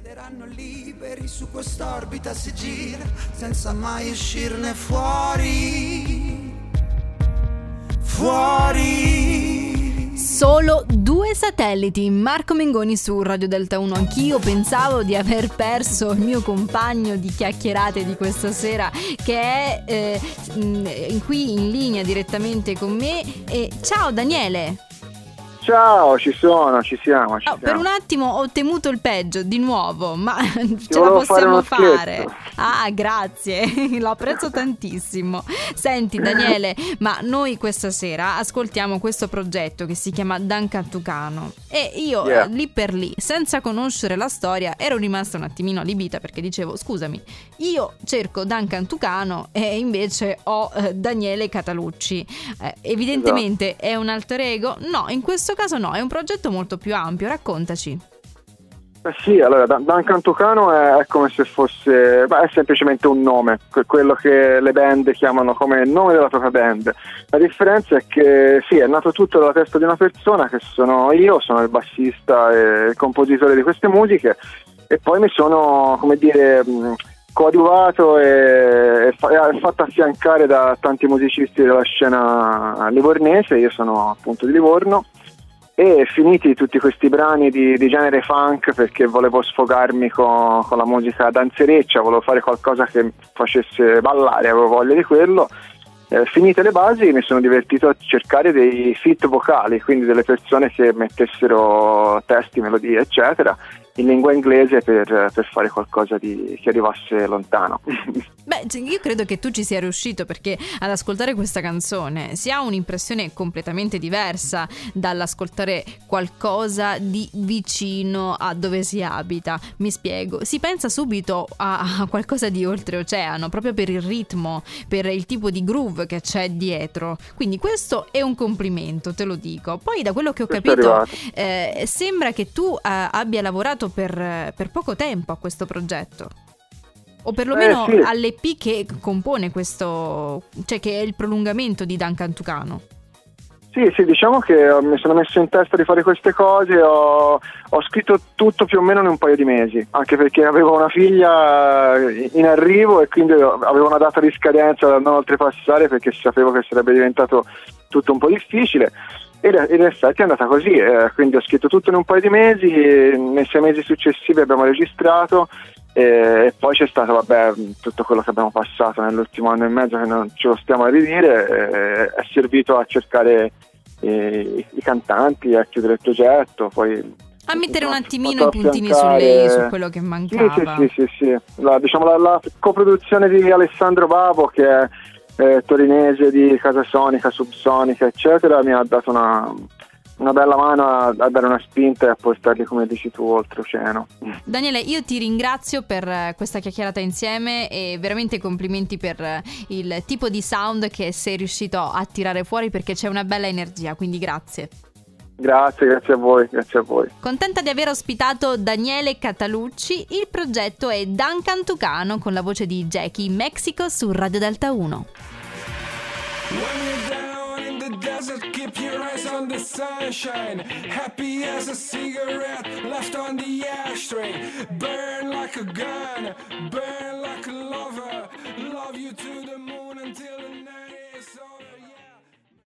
crederanno liberi su quest'orbita si gira senza mai uscirne fuori. Fuori. Solo due satelliti, Marco Mengoni su Radio Delta 1. Anch'io pensavo di aver perso il mio compagno di chiacchierate di questa sera che è eh, qui in linea direttamente con me. E ciao Daniele! Ciao, ci sono, ci siamo. Ci oh, siamo. Per un attimo ho temuto il peggio di nuovo, ma Ti ce la possiamo fare. fare. Ah, grazie, lo apprezzo tantissimo. Senti Daniele, ma noi questa sera ascoltiamo questo progetto che si chiama Duncan Tucano e io yeah. lì per lì, senza conoscere la storia, ero rimasta un attimino allibita perché dicevo, scusami, io cerco Duncan Tucano e invece ho eh, Daniele Catalucci. Eh, evidentemente esatto. è un alter ego? No, in questo caso no, è un progetto molto più ampio, raccontaci. Eh sì, allora Duncan Tucano è, come se fosse, beh, è semplicemente un nome, quello che le band chiamano come nome della propria band. La differenza è che sì, è nato tutto dalla testa di una persona che sono io, sono il bassista e il compositore di queste musiche e poi mi sono, come dire, coadiuvato e, e fatto affiancare da tanti musicisti della scena livornese, io sono appunto di Livorno e finiti tutti questi brani di, di genere funk perché volevo sfogarmi con, con, la musica danzereccia, volevo fare qualcosa che facesse ballare, avevo voglia di quello. Eh, finite le basi mi sono divertito a cercare dei fit vocali, quindi delle persone che mettessero testi, melodie, eccetera, in lingua inglese per, per fare qualcosa di, che arrivasse lontano. Beh, io credo che tu ci sia riuscito perché ad ascoltare questa canzone si ha un'impressione completamente diversa dall'ascoltare qualcosa di vicino a dove si abita. Mi spiego, si pensa subito a, a qualcosa di oltreoceano, proprio per il ritmo, per il tipo di groove che c'è dietro. Quindi questo è un complimento, te lo dico. Poi da quello che ho capito, eh, sembra che tu eh, abbia lavorato per, per poco tempo a questo progetto. O perlomeno eh, sì. all'EP che compone questo, cioè che è il prolungamento di Duncan Tucano. Sì, sì, diciamo che mi sono messo in testa di fare queste cose, ho, ho, scritto tutto più o meno in un paio di mesi, anche perché avevo una figlia in arrivo e quindi avevo una data di scadenza da non oltrepassare perché sapevo che sarebbe diventato tutto un po' difficile. In effetti è andata così, eh, quindi ho scritto tutto in un paio di mesi, nei sei mesi successivi abbiamo registrato e poi c'è stato vabbè, tutto quello che abbiamo passato nell'ultimo anno e mezzo che non ce lo stiamo a ridire, è servito a cercare i, i cantanti, a chiudere il progetto, poi a mettere un attimino i puntini sulle, su quello che mancava. Sì, sì, sì, sì. La, diciamo, la, la, coproduzione di Alessandro Bavo, che è eh, torinese di Casa Sonica, Subsonica, eccetera, mi ha dato una, una bella mano a, a, dare una spinta e a portarli, come dici tu, oltreoceano. Daniele, io ti ringrazio per eh, questa chiacchierata insieme e veramente complimenti per eh, il tipo di sound che sei riuscito a tirare fuori perché c'è una bella energia, quindi grazie. Grazie, grazie a voi, grazie a voi. Contenta di aver ospitato Daniele Catalucci. Il progetto è Duncan Tucano con la voce di Jackie Mexico su Radio Delta 1. desert, keep your eyes on the sunshine. Happy as a cigarette left on the ashtray. Burn like a gun, burn like a lover. Love you to the moon.